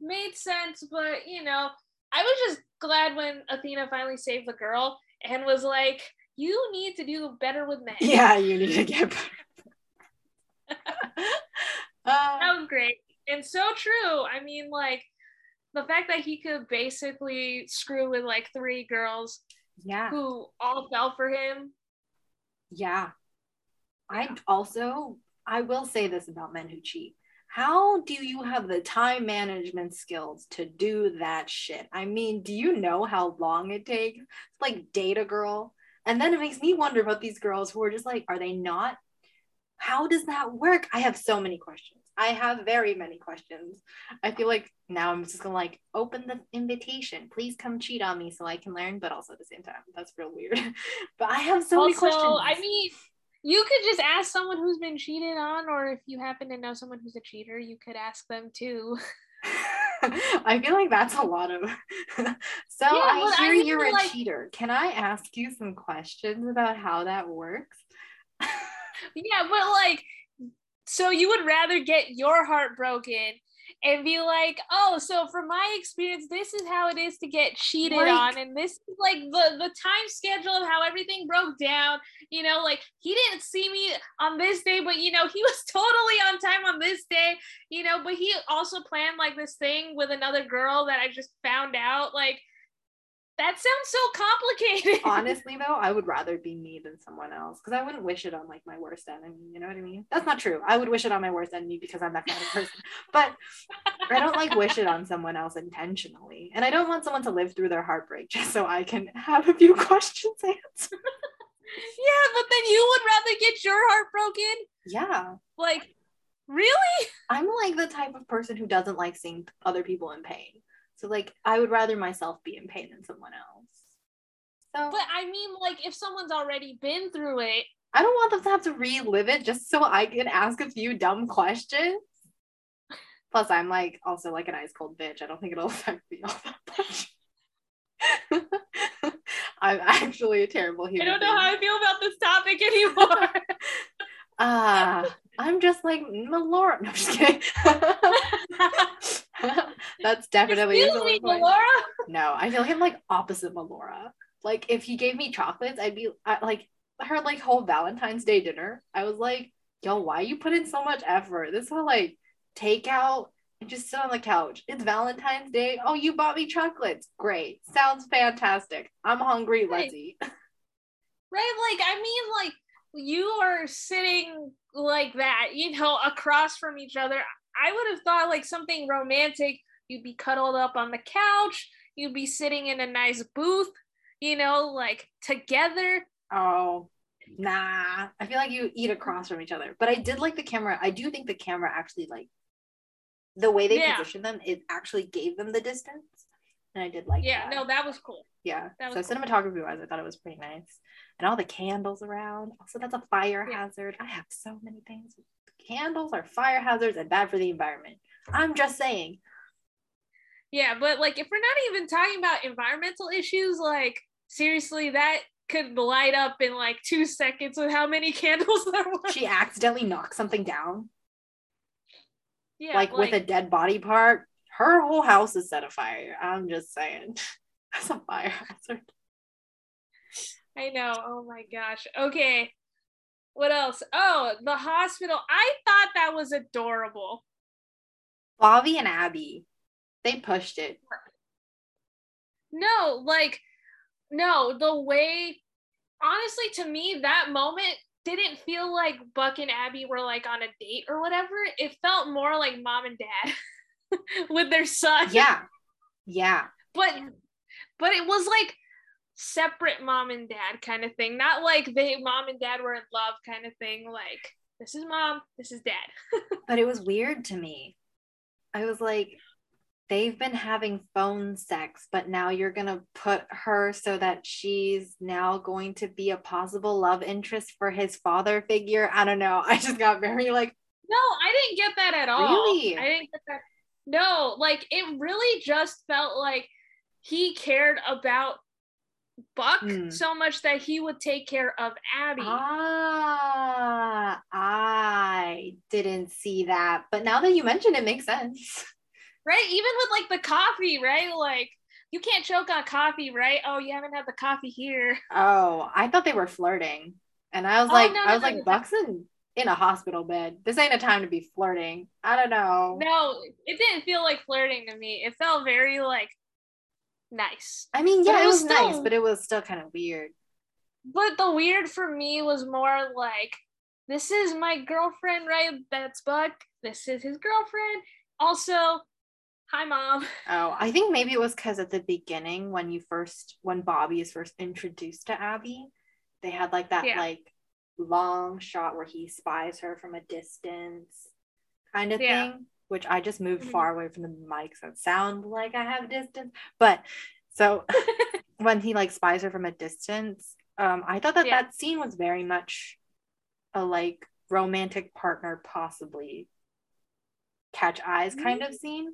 B: made sense, but you know, I was just glad when Athena finally saved the girl and was like, "You need to do better with men."
A: yeah, you need to get uh,
B: that was great and so true. I mean, like the fact that he could basically screw with like three girls
A: yeah,
B: who all fell for him.
A: yeah. I also I will say this about men who cheat. How do you have the time management skills to do that shit? I mean, do you know how long it takes? It's like date a girl. And then it makes me wonder about these girls who are just like, are they not? How does that work? I have so many questions. I have very many questions. I feel like now I'm just gonna like open the invitation. Please come cheat on me so I can learn, but also at the same time, that's real weird. but I have so many
B: also,
A: questions.
B: I mean, you could just ask someone who's been cheated on, or if you happen to know someone who's a cheater, you could ask them too.
A: I feel like that's a lot of. so
B: Yeah,
A: I
B: but I
A: hear you're a
B: like-
A: cheater. Can I ask you some questions about how that works?
B: Yeah, but like, so you would rather get your heart broken and be like, oh, so from my experience, this is how it is to get cheated
A: Like-
B: on, and this is like the the time schedule of how everything broke down. You know, like he didn't see me on this day, but you know, he was totally on time on this day. You know, but he also planned like this thing with another girl that I just found out. Like, that sounds so complicated.
A: Honestly, though, I would rather be me than someone else because I wouldn't wish it on like my worst enemy. You know what I mean? That's not true. I would wish it on my worst enemy because I'm that kind of person. But I don't like wish it on someone else intentionally, and I don't want someone to live through their heartbreak just so I can have a few questions answered.
B: yeah, but then you would rather get your heart broken.
A: Yeah.
B: Like, really?
A: I'm like the type of person who doesn't like seeing other people in pain. So like I would rather myself be in pain than someone else. So
B: But I mean, like, if someone's already been through it,
A: I don't want them to have to relive it just so I can ask a few dumb questions. Plus, I'm like also like an ice cold bitch. I don't think it'll affect me all that much. I'm actually a terrible human.
B: I don't know
A: being.
B: how I feel about this topic anymore.
A: Ah, I'm just like Melora. No, I'm just kidding. That's definitely
B: Excuse me. Laura.
A: No, I feel like I'm like opposite Melora. Like if he gave me chocolates, I'd be I, like her like whole Valentine's Day dinner. I was like, yo, why you put in so much effort? This will like take out and just sit on the couch. It's Valentine's Day. Oh, you bought me chocolates. Great. Sounds fantastic. I'm hungry.
B: Right.
A: Let's eat.
B: Right? Like, I mean, like, you are sitting like that, you know, across from each other. I would have thought like something romantic. You'd be cuddled up on the couch. You'd be sitting in a nice booth, you know, like together.
A: Oh, nah. I feel like you eat across from each other. But I did like the camera. I do think the camera actually like the way they
B: Yeah.
A: positioned them, it actually gave them the distance. And I did like
B: Yeah,
A: that.
B: no, that was cool.
A: Yeah.
B: That
A: So
B: cool.
A: cinematography wise, I thought it was pretty nice. And all the candles around. Also, that's a fire
B: Yeah.
A: hazard. I have so many things. Candles are fire hazards and bad for the environment. I'm just saying.
B: Yeah, but like if we're not even talking about environmental issues, like seriously, that could light up in like two seconds with how many candles there were.
A: She accidentally knocked something down,
B: yeah,
A: like, with a dead body part. Her whole house is set afire. I'm just saying. That's a fire hazard.
B: I know. Oh my gosh. Okay. What else? Oh, the hospital. I thought that was adorable.
A: Bobby and Abby, they pushed it.
B: No, like, no, the way, honestly, to me, that moment didn't feel like Buck and Abby were like on a date or whatever. It felt more like mom and dad with their son.
A: Yeah. Yeah.
B: But, but it was like separate mom and dad kind of thing, not like they mom and dad were in love kind of thing. Like, this is mom, this is dad.
A: but it was weird to me. I was like, they've been having phone sex, but now you're going to put her so that she's now going to be a possible love interest for his father figure. I don't know. I just got very like,
B: no, I didn't get that at all.
A: Really?
B: I didn't get that. No, like it really just felt like he cared about Buck
A: Hmm.
B: so much that he would take care of Abby.
A: ah, I didn't see that. But now that you mention it, it makes sense.
B: right? Even with like the coffee, right? Like you can't choke on coffee, right? Oh, you haven't had the coffee here.
A: Oh, I thought they were flirting. And I was
B: Oh,
A: like,
B: no,
A: I was
B: no,
A: like,
B: no.
A: Buck's in, in a hospital bed. This ain't a time to be flirting. I don't know.
B: No, it didn't feel like flirting to me. It felt very like nice.
A: I mean, yeah,
B: it
A: it
B: was
A: was nice, but it was still kind of weird.
B: But the weird for me was more like, this is my girlfriend, right? That's Buck. This is his girlfriend. Also, hi, mom.
A: Oh, I think maybe it was because at the beginning when you first when Bobby is first introduced to Abby, they had like that
B: Yeah.
A: like long shot where he spies her from a distance kind of
B: Yeah.
A: thing, which I just moved
B: Mhm.
A: far away from the mic so it sounds like I have distance. But so when he like spies her from a distance, um, I thought that
B: Yeah.
A: that scene was very much a like romantic partner possibly catch eyes kind of scene.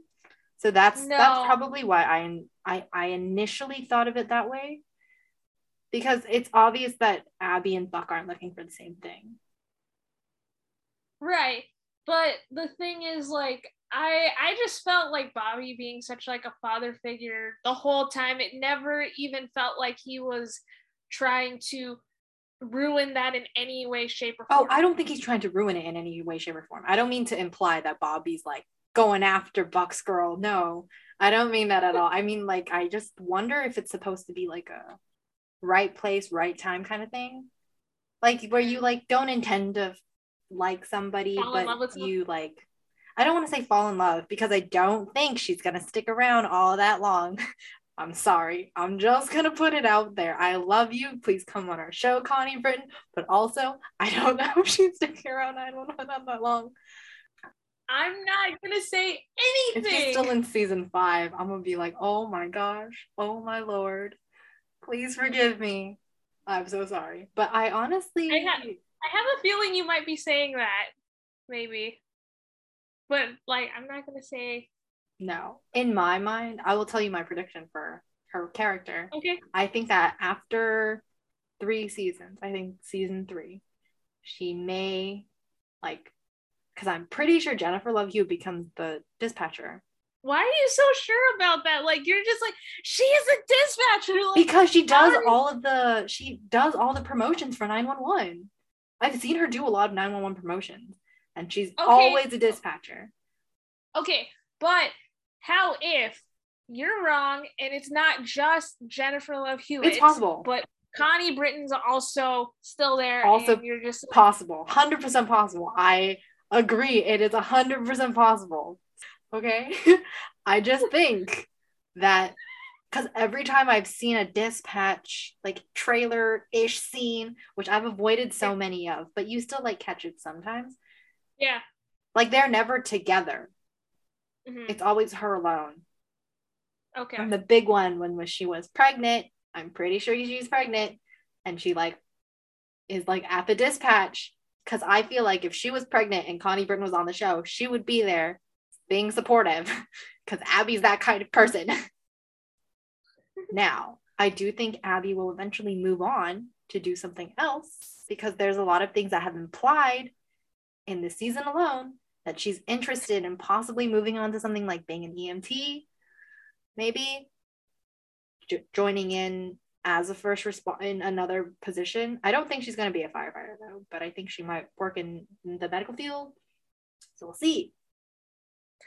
A: So that's
B: No.
A: that's probably why I I I initially thought of it that way. Because it's obvious that Abby and Buck aren't looking for the same thing.
B: Right. But the thing is like I I just felt like Bobby being such like a father figure the whole time. It never even felt like he was trying to ruin that in any way, shape, or
A: Oh,
B: form.
A: I don't think he's trying to ruin it in any way, shape, or form. I don't mean to imply that Bobby's like going after Buck's girl. No, I don't mean that at all. I mean, like, I just wonder if it's supposed to be like a right place, right time kind of thing. Like, where you like don't intend to like somebody,
B: Fall
A: but you like, I don't want to say fall in love because I don't think she's to stick around all that long. I'm sorry. I'm just to put it out there. I love you. Please come on our show, Connie Britton. But also, I don't know if she's sticking around I don't know that that long.
B: I'm not gonna say
A: If
B: anything.
A: she's still in season five, I'm to be like, oh my gosh. Oh my lord. Please forgive me. I'm so sorry. But I honestly.
B: I ha- I have a feeling you might be saying that, maybe. But like I'm not gonna say
A: no. In my mind, I will tell you my prediction for her character.
B: okay.
A: I think that after three seasons, I think season three, she may like because I'm pretty sure Jennifer Love Hewitt becomes the dispatcher
B: Why are you so sure about that? Like you're just like she is a dispatcher. Like
A: because she does
B: how-
A: all of the she does all the promotions for 911. I've seen her do a lot of 911 promotions, and she's always a dispatcher.
B: okay, but how if you're wrong and it's not just Jennifer Love Hewitt?
A: It's possible.
B: but Connie Britton's also still there.
A: Also
B: and you're just
A: possible 100% possible i agree it is 100% possible okay? I just think that because every time i've seen a dispatch like trailer ish scene which i've avoided so many of but you still like catch it sometimes.
B: Yeah.
A: like they're never together.
B: Mhm,
A: it's always her alone.
B: Okay.
A: and the big one when she was pregnant i'm pretty sure she's pregnant and she like is like at the dispatch because i feel like if she was pregnant and connie britton was on the show she would be there being supportive because abby's that kind of person now i do think abby will eventually move on to do something else because there's a lot of things that have implied in this season alone that she's interested in possibly moving on to something like being an emt maybe jo- joining in as a first respond in another position. I don't think she's going to be a firefighter though, but I think she might work in, in the medical field. So we'll see.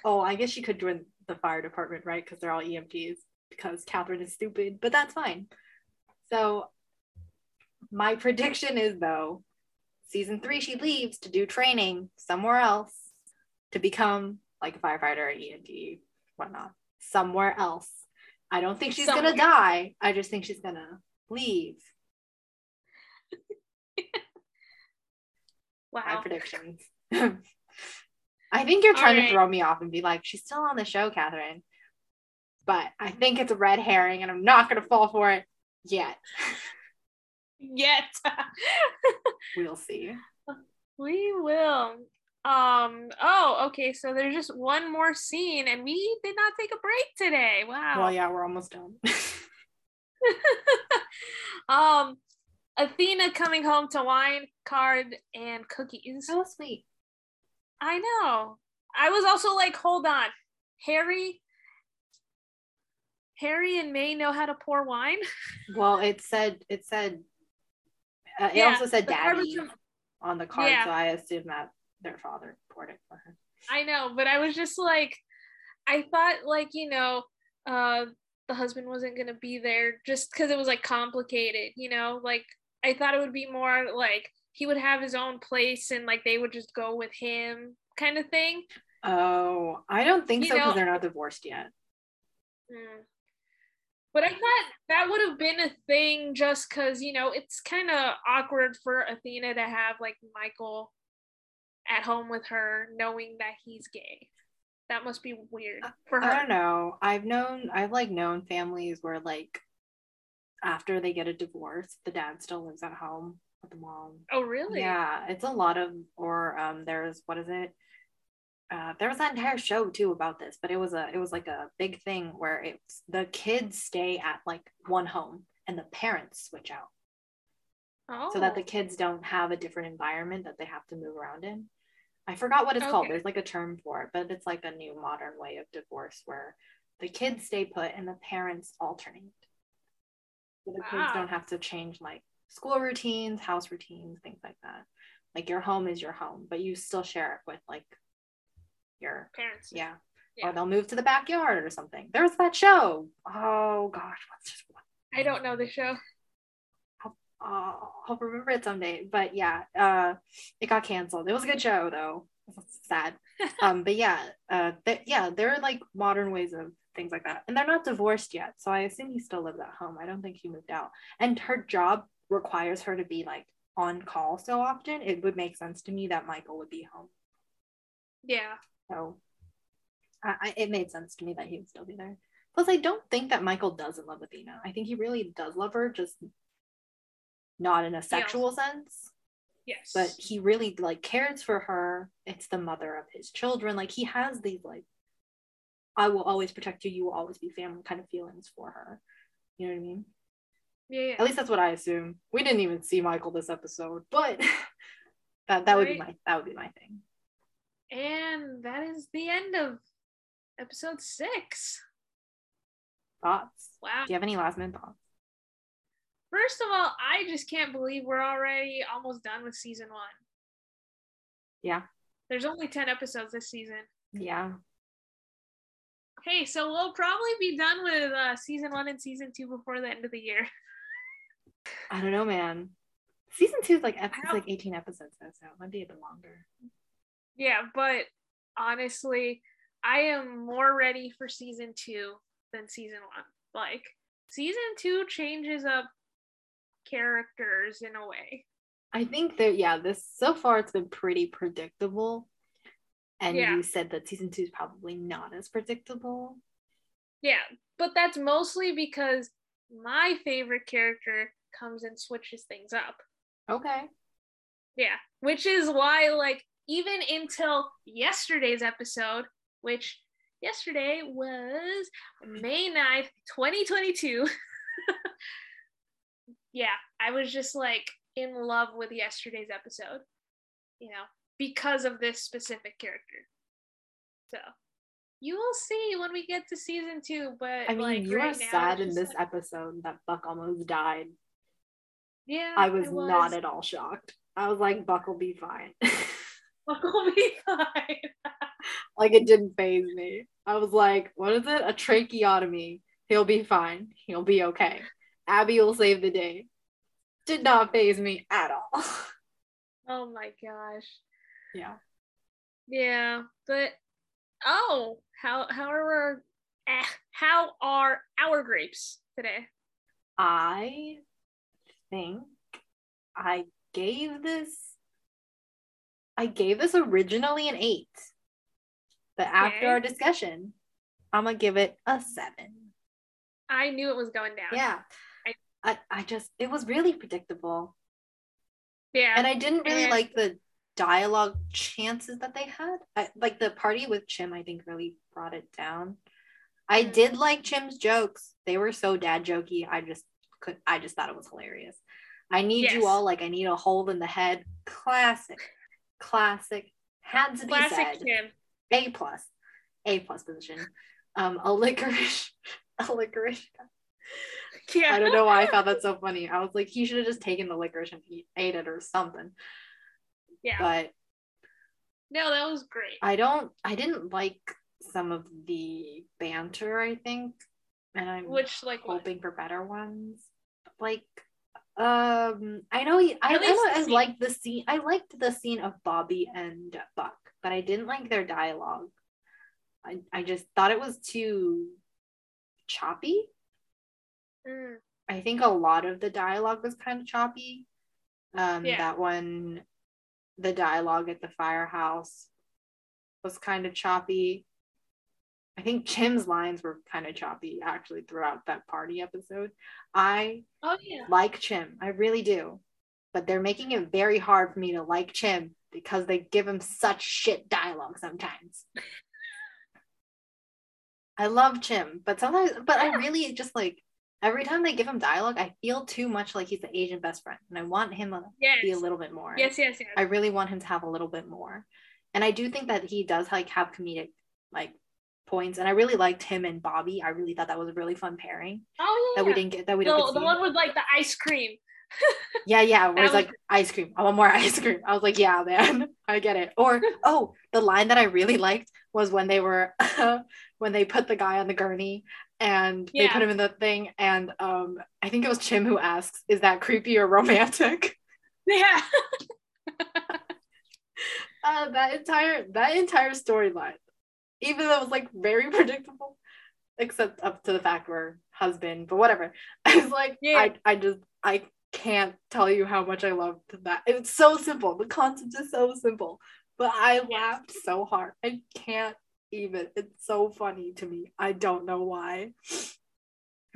A: Oh, I guess she could join the fire department, right? Because they're all EMTs. because Catherine is stupid, but that's fine. So my prediction is though, season three, she leaves to do training somewhere else to become like a firefighter, EMT, whatnot, somewhere else. I don't think she's
B: Somewhere.
A: gonna die. I just think she's gonna leave.
B: wow.
A: My predictions. I think you're trying
B: Alright.
A: to throw me off and be like, she's still on the show, Catherine. But I think it's a red herring and I'm not gonna fall for it yet.
B: Yet.
A: We'll see.
B: we will. Um, oh, okay, so there's just one more scene and we did not take a break today. Wow.
A: Well, yeah, we're almost done.
B: um Athena coming home to wine, card, and cookies.
A: so sweet.
B: I know. I was also like, hold on. Harry Harry and May know how to pour wine.
A: Well, it said it said uh, it
B: Yeah,
A: also said daddy
B: from-
A: on the card,
B: Yeah.
A: so I assume that their father poured it for her.
B: I know, but I was just like, I thought like you know, uh, the husband wasn't gonna be there just because it was like complicated, you know. Like I thought it would be more like he would have his own place and like they would just go with him, kind of thing.
A: Oh, I don't think
B: You
A: so because they're not divorced yet.
B: Mm. But I thought that would have been a thing just because, you know, it's kind of awkward for Athena to have like Michael at home with her knowing that he's gay. That must be weird for her.
A: I don't know. I've known I've like known families where like after they get a divorce, the dad still lives at home with the mom.
B: Oh, really?
A: Yeah, it's a lot of or um there's what is it? Uh, there was that entire show too about this, but it was a it was like a big thing where it's the kids stay at like one home and the parents switch out
B: Oh.
A: so that the kids don't have a different environment that they have to move around in. I forgot what it's called. There's like a term for it, but it's like a new modern way of divorce where the kids stay put and the parents alternate. So the kids don't have to change like school routines, house routines, things like that. Like your home is your home, but you still share it with like your
B: parents.
A: yeah.
B: Yeah.
A: Or they'll move to the backyard or something. There's that show. Oh gosh, what's this one?
B: I don't know the show.
A: Oh, I'll remember it someday. But yeah, uh, it got canceled. It was a good show though. Sad. Um, but yeah, uh, th- yeah, there are like modern ways of things like that, and they're not divorced yet. So I assume he still lives at home. I don't think he moved out. And her job requires her to be like on call so often. It would make sense to me that Michael would be home.
B: Yeah.
A: So I, I, it made sense to me that he would still be there. Plus, I don't think that Michael doesn't love Athena. I think he really does love her, just not in a sexual sense.
B: Yes.
A: But he really like cares for her. It's the mother of his children. Like he has these like, I will always protect you. You will always be family kind of feelings for her. You know what I mean?
B: Yeah, yeah.
A: At least that's what I assume. We didn't even see Michael this episode, but that that would be my that would be my thing.
B: And that is the end of episode six.
A: Thoughts?
B: Wow.
A: Do you have any last minute thoughts?
B: First of all, I just can't believe we're already almost done with season one.
A: Yeah.
B: There's only 10 episodes this season.
A: Yeah.
B: Hey, so we'll probably be done with uh, season one and season two before the end of the year.
A: I don't know, man. Season two is like ep-
B: I
A: it's like 18 episodes though, so it might be a bit longer.
B: Yeah, but honestly, I am more ready for season two than season one. Like, season two changes up characters in a way.
A: I think that yeah, this so far it's been pretty predictable. And
B: Yeah.
A: you said that season two is probably not as predictable.
B: Yeah, but that's mostly because my favorite character comes and switches things up.
A: Okay.
B: Yeah, which is why, like, even until yesterday's episode, which yesterday was May 9th, 2022. yeah, I was just like in love with yesterday's episode, you know, because of this specific character. So you will see when we get to season two, but
A: I mean,
B: like,
A: you
B: right
A: are
B: now,
A: sad in this
B: like-
A: episode that Buck almost died.
B: Yeah,
A: I was, not at all shocked. I was like, Buck will be fine.
B: We'll be fine.
A: like it didn't phase me. I was like, what is it? A tracheotomy. He'll be fine. He'll be okay. Abby will save the day. Did not phase me at all.
B: Oh my gosh.
A: yeah.
B: Yeah, but oh, how how are our, eh, how are our grapes today?
A: I think I gave this I gave this originally an eight. But after
B: Okay.
A: our discussion, I'm gonna give it a seven.
B: I knew it was going down.
A: Yeah.
B: I-
A: I, I just it was really predictable.
B: Yeah.
A: And I didn't really
B: And-
A: like the dialogue chances that they had. I, like the party with Chim, I think really brought it down. I
B: Mm.
A: did like Chim's jokes. They were so dad jokey. I just could I just thought it was hilarious. I need
B: Yes.
A: you all like I need a hole in the head. Classic. Classic. Had to be
B: Classic
A: said. A plus. A plus position. Um a licorice a licorice.
B: Yeah.
A: I don't know why I thought that so funny. I was like, he should have just taken the licorice and he ate it or something.
B: Yeah.
A: But
B: no, that was great.
A: I don't I didn't like some of the banter, I think. And I'm
B: Which like what?
A: hoping for better ones. Like um I know he, I, I I
B: scene.
A: liked the scene I liked the scene of Bobby and Buck, but I didn't like their dialogue. I, I just thought it was too choppy.
B: Mm,
A: I think a lot of the dialogue was kind of choppy. Um,
B: Yeah.
A: That one, the dialogue at the firehouse was kind of choppy. I think Chim's lines were kind of choppy actually throughout that party episode. I
B: Oh yeah.
A: like Chim, I really do. But they're making it very hard for me to like Chim because they give him such shit dialogue sometimes. I love Chim, but sometimes, but I really just like every time they give him dialogue, I feel too much like he's the Asian best friend, and I want him to
B: Yes.
A: be a little bit more.
B: Yes, yes, yes.
A: I really want him to have a little bit more, and I do think that he does like have comedic like points, and I really liked him and Bobby. I really thought that was a really fun pairing
B: oh yeah.
A: that we didn't get that we don't
B: the, the one with like the ice cream.
A: Yeah, yeah. Where it's
B: was-
A: like ice cream. I want more ice cream. I was like, yeah, man, I get it. Or oh, the line that I really liked was when they were when they put the guy on the gurney and they put him in the thing, and um, I think it was Chim who asks, "Is that creepy or romantic?"
B: Yeah.
A: Uh, that entire that entire storyline, even though it was like very predictable, except up to the fact where husband, but whatever. I was like,
B: Yeah.
A: I I just I can't tell you how much I loved that. It's so simple. The concept is so simple, but I laughed so hard. I can't even. It's so funny to me. I don't know why.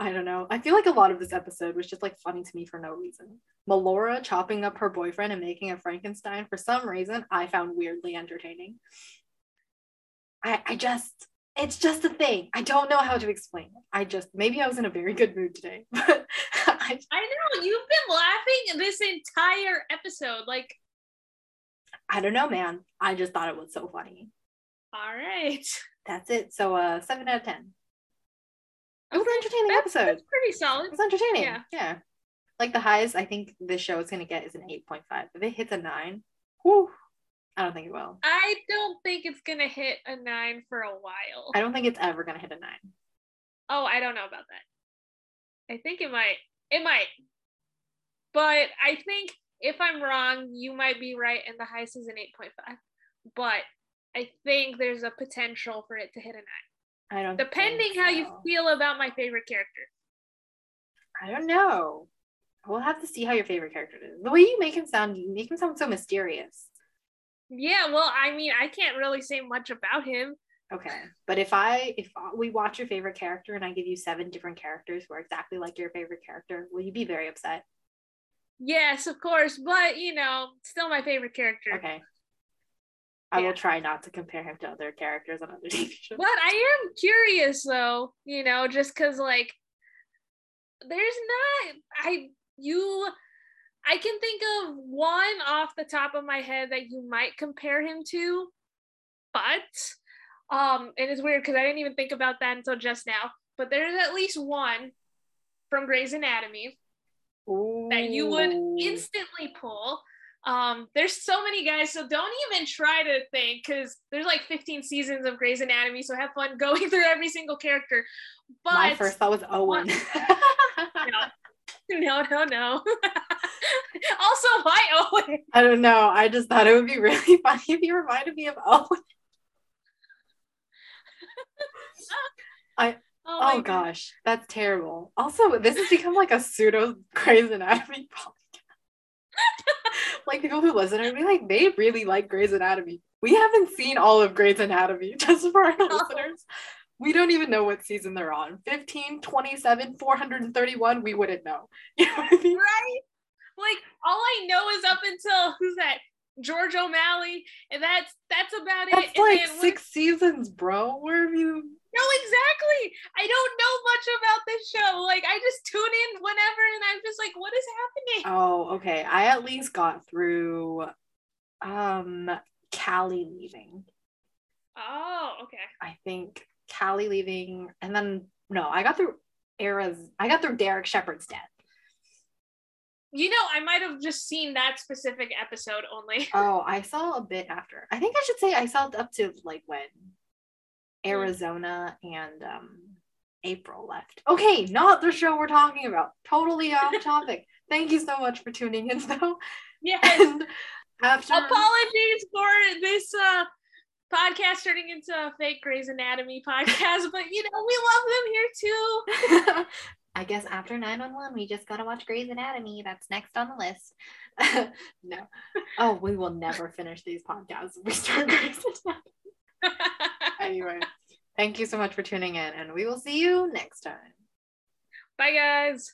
A: I don't know. I feel like a lot of this episode was just like funny to me for no reason. Melora chopping up her boyfriend and making a Frankenstein for some reason I found weirdly entertaining. I I just it's just a thing. I don't know how to explain it. I just maybe I was in a very good mood today, but I
B: I know you've been laughing this entire episode. Like,
A: I don't know, man. I just thought it was so funny.
B: all right,
A: That's it. So uh seven out of ten. It was an entertaining
B: that's,
A: episode.
B: that's pretty solid.
A: It was entertaining.
B: Yeah.
A: Yeah. Like the highest I think this show is gonna get is an 8.5. If it hits a nine, whew, I don't think it will.
B: I don't think it's gonna hit a nine for a while.
A: I don't think it's ever gonna hit a nine.
B: Oh, I don't know about that. I think it might. It might. But I think if I'm wrong, you might be right, and the highest is an 8.5. But I think there's a potential for it to hit a nine,
A: I don't
B: depending
A: think
B: how you feel about my favorite character.
A: I don't know. We'll have to see how your favorite character is. The way you make him sound, you make him sound so mysterious.
B: Yeah, well, I mean, I can't really say much about him.
A: Okay, but if I if we watch your favorite character and I give you seven different characters who are exactly like your favorite character, will you be very upset?
B: Yes, of course, but you know, still my favorite character.
A: Okay. I
B: Yeah.
A: will try not to compare him to other characters on other TV shows.
B: But I am curious though, you know, just cause like there's not I you I can think of one off the top of my head that you might compare him to, but um and it's weird because I didn't even think about that until just now. But there's at least one from Grey's Anatomy that you would instantly pull. Um, there's so many guys, so don't even try to think because there's like 15 seasons of Grey's Anatomy, so have fun going through every single character. But
A: My first thought was Owen.
B: no, no, no. No. also, why Owen?
A: I don't know. I just thought it would be really funny if you reminded me of Owen. I
B: Oh,
A: oh,
B: my
A: gosh, that's terrible. Also, this has become like a pseudo Grey's Anatomy podcast. like people who listen are be like, they really like Grey's Anatomy. We haven't seen all of Grey's Anatomy, just for our listeners. We don't even know what season they're on. 15, 27, 431, we wouldn't know. You know I mean?
B: Right? Like all I know is up until who's that? George O'Malley, and that's that's about it.
A: That's
B: And
A: like
B: then when-
A: six seasons, bro. Where have you
B: No, exactly. I don't know much about this show. Like I just tune in whenever, and I'm just like, what is happening?
A: Oh, okay. I at least got through um Callie leaving.
B: Oh, okay.
A: I think Callie leaving, and then no, I got through Era's. I got through Derek Shepherd's death.
B: You know, I might have just seen that specific episode only.
A: Oh, I saw a bit after. I think I should say I saw up to like when Arizona and um April left. Okay, not the show we're talking about. Totally off topic. Thank you so much for tuning in, though.
B: Yes.
A: And after
B: Apologies for this uh podcast turning into a fake Grey's Anatomy podcast, but you know, we love them here too.
A: I guess after 911, we just gotta watch Grey's Anatomy. That's next on the list. no. Oh, we will never finish these podcasts we start Grey's Anatomy. Anyway, thank you so much for tuning in, and we will see you next time.
B: Bye guys.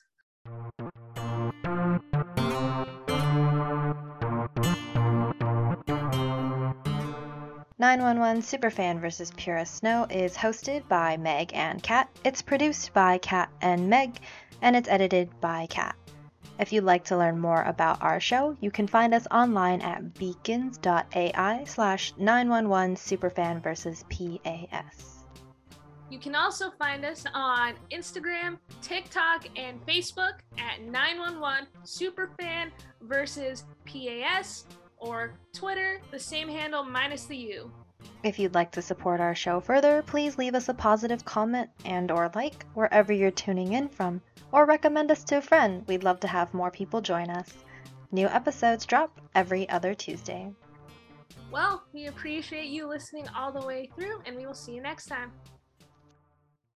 C: Nine One One Superfan vs. Pura Snow is hosted by Meg and Kat. It's produced by Kat and Meg, and it's edited by Kat. If you'd like to learn more about our show, you can find us online at beacons.ai slash 911 Superfan vs. PAS.
B: You can also find us on Instagram, TikTok, and Facebook at 911 Superfan versus PAS or Twitter, the same handle minus the U.
C: If you'd like to support our show further, please leave us a positive comment and or like wherever you're tuning in from, or recommend us to a friend. We'd love to have more people join us. New episodes drop every other Tuesday.
B: Well, we appreciate you listening all the way through, and we will see you next time.